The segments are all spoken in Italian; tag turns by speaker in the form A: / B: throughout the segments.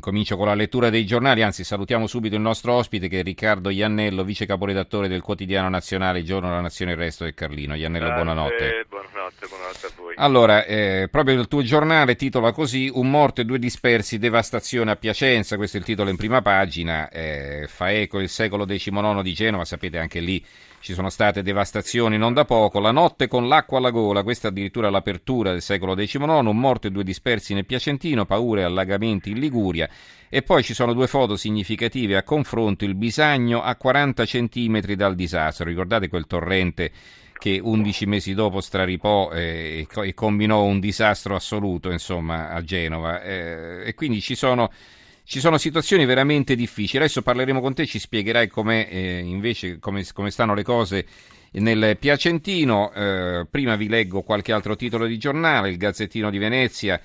A: comincio con la lettura dei giornali, anzi salutiamo subito il nostro ospite che è Riccardo Iannello, vice caporedattore del quotidiano nazionale Giorno, la Nazione e il Resto del Carlino. Iannello, buonanotte.
B: Buonanotte, buonanotte a voi.
A: Allora, eh, proprio il tuo giornale titola così, un morto e due dispersi, devastazione a Piacenza, questo è il titolo in prima pagina, eh, fa eco il secolo XIX di Genova, sapete anche lì ci sono state devastazioni non da poco, la notte con l'acqua alla gola, questa addirittura l'apertura del secolo XIX, un morto e due dispersi nel Piacentino, paure e allagamenti in Liguria e poi ci sono due foto significative a confronto, il Bisagno a 40 centimetri dal disastro, ricordate quel torrente che 11 mesi dopo straripò eh, e combinò un disastro assoluto insomma, a Genova eh, e quindi ci sono ci sono situazioni veramente difficili. Adesso parleremo con te, ci spiegherai come eh, invece come, come, stanno le cose nel Piacentino. Eh, prima vi leggo qualche altro titolo di giornale, il Gazzettino di Venezia.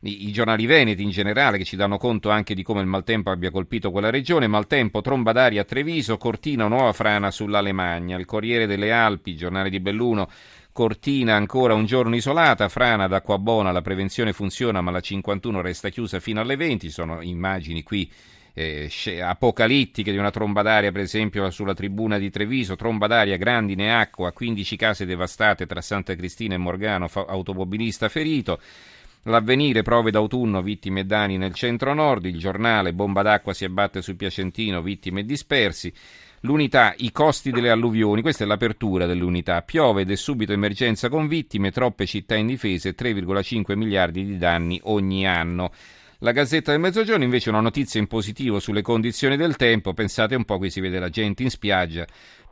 A: I, I giornali veneti in generale che ci danno conto anche di come il maltempo abbia colpito quella regione. Maltempo, tromba d'aria a Treviso, Cortina, nuova frana sull'Alemagna. Il Corriere delle Alpi, giornale di Belluno, Cortina ancora un giorno isolata, frana d'acqua buona, la prevenzione funziona ma la 51 resta chiusa fino alle 20, sono immagini qui eh, apocalittiche di una tromba d'aria per esempio sulla tribuna di Treviso, tromba d'aria, grandine, acqua, 15 case devastate tra Santa Cristina e Morgano, automobilista ferito. L'avvenire, prove d'autunno, vittime e danni nel centro-nord, il giornale, bomba d'acqua si abbatte sul Piacentino, vittime e dispersi. L'unità, i costi delle alluvioni, questa è l'apertura dell'unità. Piove ed è subito emergenza con vittime, troppe città indifese, 3,5 miliardi di danni ogni anno. La Gazzetta del Mezzogiorno invece una notizia in positivo sulle condizioni del tempo. Pensate un po', qui si vede la gente in spiaggia,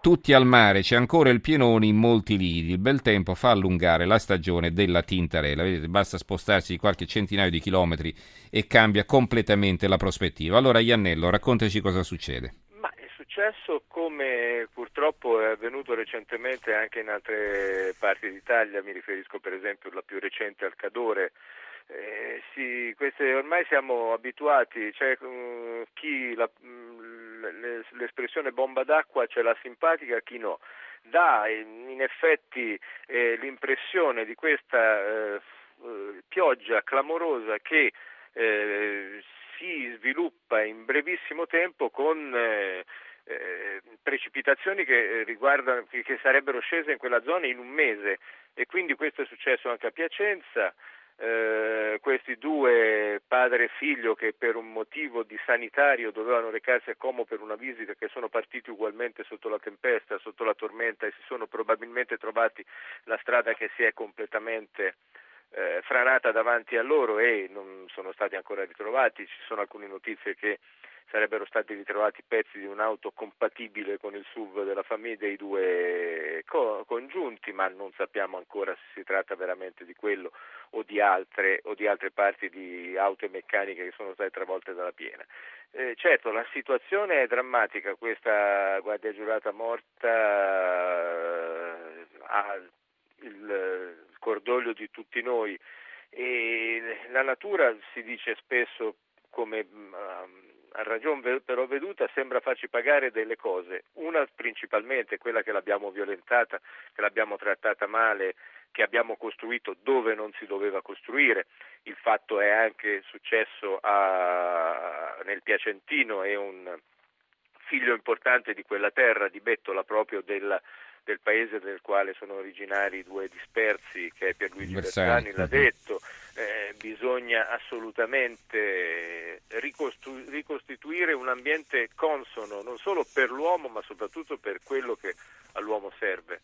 A: tutti al mare, c'è ancora il pienone in molti lidi. Il bel tempo fa allungare la stagione della tintarella. Vedete, basta spostarsi di qualche centinaio di chilometri e cambia completamente la prospettiva. Allora, Iannello, raccontaci cosa succede
B: successo come purtroppo è avvenuto recentemente anche in altre parti d'Italia, mi riferisco per esempio alla più recente al Cadore. Eh, sì, queste, ormai siamo abituati, um, chi la, um, l'espressione bomba d'acqua ce l'ha simpatica, chi no. Dà in, in effetti eh, l'impressione di questa eh, pioggia clamorosa che eh, si sviluppa in brevissimo tempo con eh, eh, precipitazioni che, eh, che sarebbero scese in quella zona in un mese e quindi questo è successo anche a Piacenza. Eh, questi due padre e figlio che per un motivo di sanitario dovevano recarsi a Como per una visita che sono partiti ugualmente sotto la tempesta, sotto la tormenta e si sono probabilmente trovati la strada che si è completamente eh, franata davanti a loro e non sono stati ancora ritrovati. Ci sono alcune notizie che sarebbero stati ritrovati pezzi di un'auto compatibile con il SUV della famiglia dei due co- congiunti, ma non sappiamo ancora se si tratta veramente di quello o di altre, o di altre parti di auto e meccaniche che sono state travolte dalla piena. Eh, certo, la situazione è drammatica, questa guardia giurata morta eh, ha il, cordoglio di tutti noi e la natura si dice spesso come um, a ragione però veduta sembra farci pagare delle cose, una principalmente quella che l'abbiamo violentata, che l'abbiamo trattata male, che abbiamo costruito dove non si doveva costruire, il fatto è anche successo a, nel Piacentino, è un figlio importante di quella terra, di Bettola proprio della, del paese del quale sono originari i due dispersi, che è Pierluigi Bersani, l'ha detto, eh, bisogna assolutamente ricostru- ricostituire un ambiente consono non solo per l'uomo ma soprattutto per quello che all'uomo serve.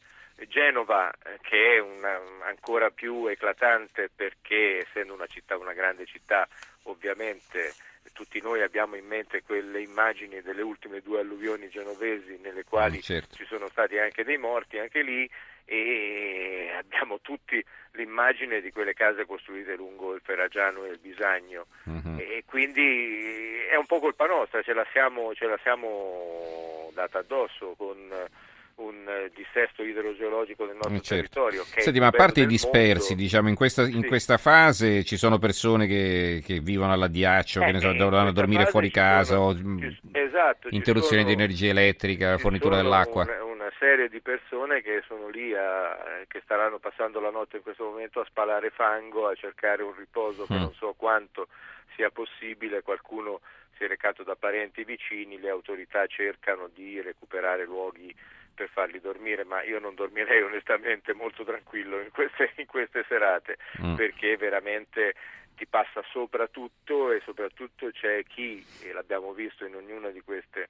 B: Genova, eh, che è una, ancora più eclatante perché essendo una città, una grande città, ovviamente tutti noi abbiamo in mente quelle immagini delle ultime due alluvioni genovesi nelle quali mm, certo. ci sono stati anche dei morti anche lì e abbiamo tutti l'immagine di quelle case costruite lungo il Ferragiano e il Bisagno uh-huh. e quindi è un po' colpa nostra, ce la siamo, ce la siamo data addosso con dissesto idrogeologico del nostro
A: Eh, certo.
B: territorio.
A: Senti, ma a parte i dispersi,
B: mondo.
A: diciamo, in questa, in
B: Sì.
A: questa fase ci sono persone che, che vivono all'addiaccio, che ne so,
B: Eh,
A: dovranno dormire fuori casa,
B: sono-
A: o
B: ci-
A: mh,
B: esatto, ci
A: interruzioni di
B: sono-
A: energia elettrica, fornitura
B: sono
A: dell'acqua.
B: Una, una serie di persone che sono lì, a- che staranno passando la notte in questo momento a spalare fango, a cercare un riposo che
A: Mm.
B: non so quanto sia possibile, qualcuno si è recato da parenti vicini, le autorità cercano di recuperare luoghi per farli dormire, ma io non dormirei onestamente molto tranquillo in queste, in queste serate
A: Mm.
B: perché veramente ti passa sopra tutto e soprattutto c'è chi, e l'abbiamo visto in ognuna di queste,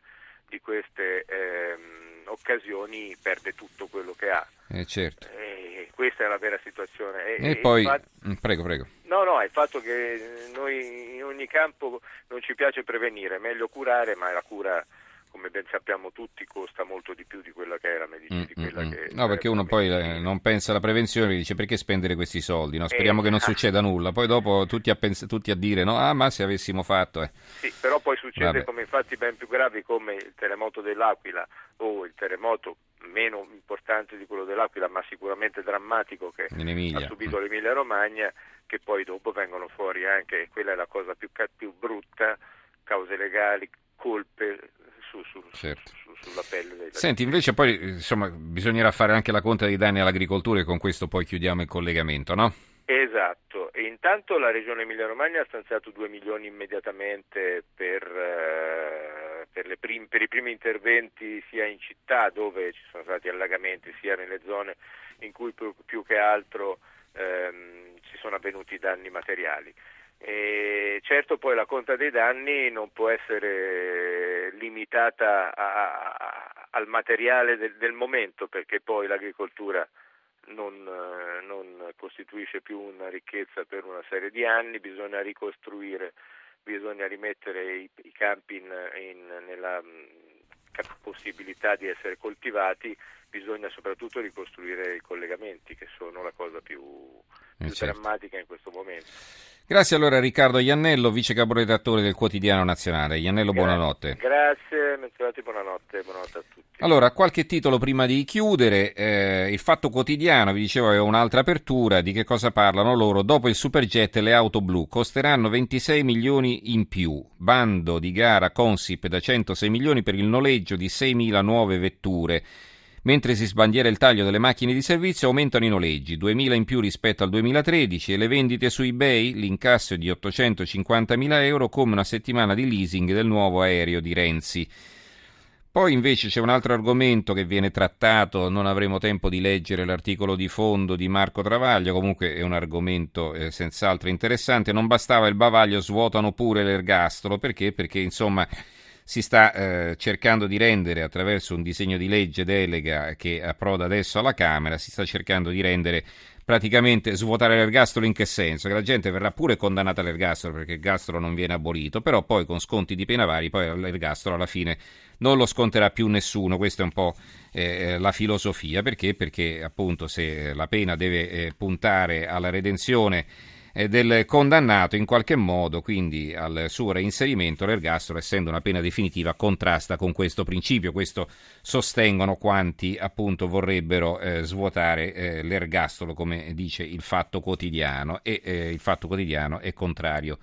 B: di queste ehm, occasioni, perde tutto quello che ha.
A: Eh, certo.
B: E questa è la vera situazione.
A: E poi,
B: infatti-
A: mm, prego, prego.
B: No, no, è il fatto che noi in ogni campo non ci piace prevenire, è meglio curare, ma la cura, come ben sappiamo tutti, costa molto di più di quella che è la medicina.
A: Mm,
B: di quella
A: mm,
B: che
A: mm. No,
B: sarebbe
A: perché uno poi eh,
B: medicina.
A: non pensa alla prevenzione e dice perché spendere questi soldi? no? Speriamo
B: Eh,
A: che non
B: ah.
A: succeda nulla. Poi dopo tutti a, pens- tutti a dire no, ah, ma se avessimo fatto. eh.
B: Sì, però poi succede
A: Vabbè.
B: come infatti ben più gravi come il terremoto dell'Aquila o il terremoto meno importante di quello dell'Aquila, ma sicuramente drammatico che ha subito l'Emilia Romagna, che poi dopo vengono fuori anche, quella è la cosa più, più brutta, cause legali, colpe su- su-
A: Certo.
B: su- sulla pelle
A: Senti, invece poi insomma bisognerà fare anche la conta dei danni all'agricoltura e con questo poi chiudiamo il collegamento, no?
B: Esatto, e intanto la Regione Emilia-Romagna ha stanziato 2 milioni immediatamente per, eh, per le prim- per i primi interventi sia in città dove ci sono stati allagamenti sia nelle zone in cui più, più che altro ehm, ci sono avvenuti danni materiali. E certo poi la conta dei danni non può essere limitata a- a- al materiale del- del momento perché poi l'agricoltura non, eh, non costituisce più una ricchezza per una serie di anni, bisogna ricostruire, bisogna rimettere i, i campi in, in- nella cap- possibilità di essere coltivati, bisogna soprattutto ricostruire i collegamenti che sono la cosa più,
A: Eh,
B: più
A: certo.
B: drammatica in questo momento.
A: Grazie allora a Riccardo Iannello, vice caporedattore del Quotidiano Nazionale. Iannello,
B: Gra-
A: buonanotte.
B: Grazie, menzionati, buonanotte, buonanotte a tutti.
A: Allora, qualche titolo prima di chiudere. Eh, il Fatto Quotidiano, vi dicevo, aveva un'altra apertura. Di che cosa parlano loro? Dopo il superjet le auto blu costeranno 26 milioni in più. Bando di gara Consip da 106 milioni per il noleggio di 6.000 nuove vetture. Mentre si sbandiera il taglio delle macchine di servizio, aumentano i noleggi, 2.000 in più rispetto al 2013 e le vendite su eBay, l'incasso di 850.000 euro come una settimana di leasing del nuovo aereo di Renzi. Poi invece c'è un altro argomento che viene trattato, non avremo tempo di leggere l'articolo di fondo di Marco Travaglio, comunque è un argomento eh, senz'altro interessante, non bastava il bavaglio, svuotano pure l'ergastolo, perché? Perché insomma si sta eh, cercando di rendere attraverso un disegno di legge delega che approda adesso alla Camera, si sta cercando di rendere praticamente svuotare l'ergastolo in che senso? Che la gente verrà pure condannata all'ergastolo perché il ergastolo non viene abolito, però poi con sconti di pena vari, poi l'ergastolo alla fine non lo sconterà più nessuno, questa è un po' eh, la filosofia, perché? Perché appunto se la pena deve eh, puntare alla redenzione eh, del condannato in qualche modo, quindi al suo reinserimento, l'ergastolo, essendo una pena definitiva, contrasta con questo principio. Questo sostengono quanti appunto vorrebbero eh, svuotare eh, l'ergastolo, come dice il Fatto Quotidiano, e eh, il Fatto Quotidiano è contrario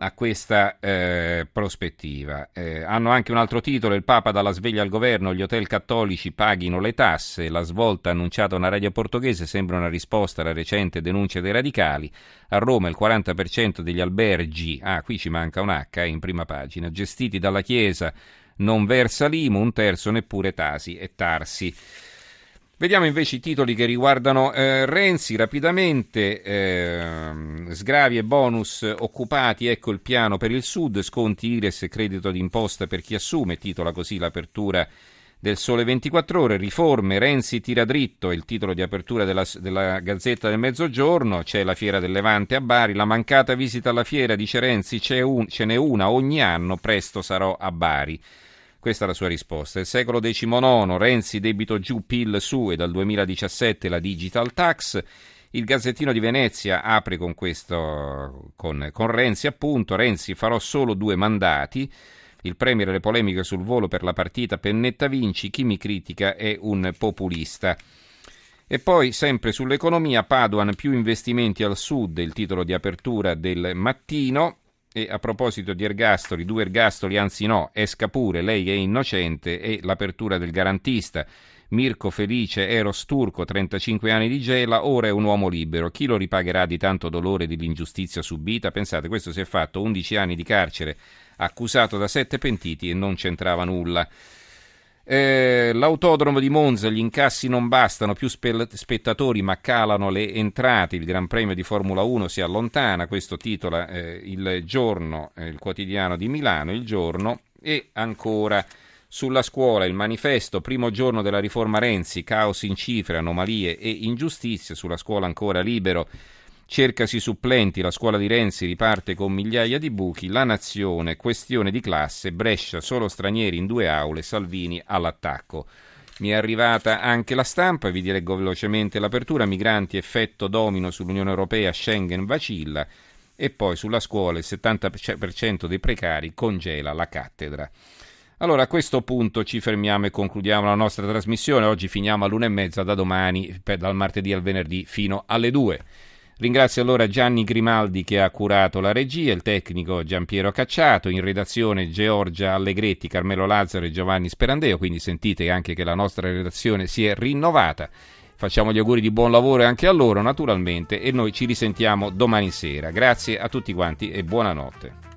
A: a questa eh, prospettiva. Eh, hanno anche un altro titolo, il Papa dalla sveglia al governo, gli hotel cattolici paghino le tasse, la svolta annunciata una radio portoghese sembra una risposta alla recente denuncia dei radicali. A Roma il 40% degli alberghi, ah qui ci manca un H eh, in prima pagina, gestiti dalla Chiesa non versa l'IMU, un terzo neppure Tasi e Tarsi. Vediamo invece i titoli che riguardano eh, Renzi rapidamente, eh, sgravi e bonus occupati, ecco il piano per il Sud, sconti Ires e credito d'imposta per chi assume, titola così l'apertura del Sole 24 Ore, riforme, Renzi tira dritto, il titolo di apertura della, della Gazzetta del Mezzogiorno, c'è la Fiera del Levante a Bari, la mancata visita alla fiera, dice Renzi, un, ce n'è una ogni anno, presto sarò a Bari. Questa è la sua risposta. Il secolo XIX, Renzi debito giù, PIL su e dal 2017 la digital tax. Il Gazzettino di Venezia apre con questo, con, con Renzi appunto, Renzi farò solo due mandati. il Premier e le polemiche sul volo per la partita Pennetta Vinci, chi mi critica è un populista. E poi, sempre sull'economia, Paduan più investimenti al sud, il titolo di apertura del mattino. E a proposito di ergastoli, due ergastoli, anzi no, esca pure, lei è innocente, e l'apertura del garantista. Mirko Felice, Eros Turco, 35 anni di gela, ora è un uomo libero. Chi lo ripagherà di tanto dolore e dell'ingiustizia subita? Pensate, questo si è fatto 11 anni di carcere, accusato da sette pentiti e non c'entrava nulla. Eh, l'autodromo di Monza, gli incassi non bastano, più spe- spettatori ma calano le entrate, il Gran Premio di Formula 1 si allontana, questo titola eh, il giorno, eh, il quotidiano di Milano, il giorno, e ancora sulla scuola il manifesto, primo giorno della riforma Renzi, caos in cifre, anomalie e ingiustizie, sulla scuola ancora libero, cercasi supplenti, la scuola di Renzi riparte con migliaia di buchi, la nazione, questione di classe, Brescia, solo stranieri in due aule, Salvini all'attacco. Mi è arrivata anche la stampa, vi leggo velocemente l'apertura, migranti effetto domino sull'Unione Europea, Schengen vacilla e poi sulla scuola il 70% dei precari congela la cattedra. Allora a questo punto ci fermiamo e concludiamo la nostra trasmissione. Oggi finiamo all'una e mezza da domani, dal martedì al venerdì fino alle due. Ringrazio allora Gianni Grimaldi che ha curato la regia, il tecnico Giampiero Cacciato, in redazione Giorgia Allegretti, Carmelo Lazzaro e Giovanni Sperandeo, quindi sentite anche che la nostra redazione si è rinnovata. Facciamo gli auguri di buon lavoro anche a loro naturalmente e noi ci risentiamo domani sera. Grazie a tutti quanti e buonanotte.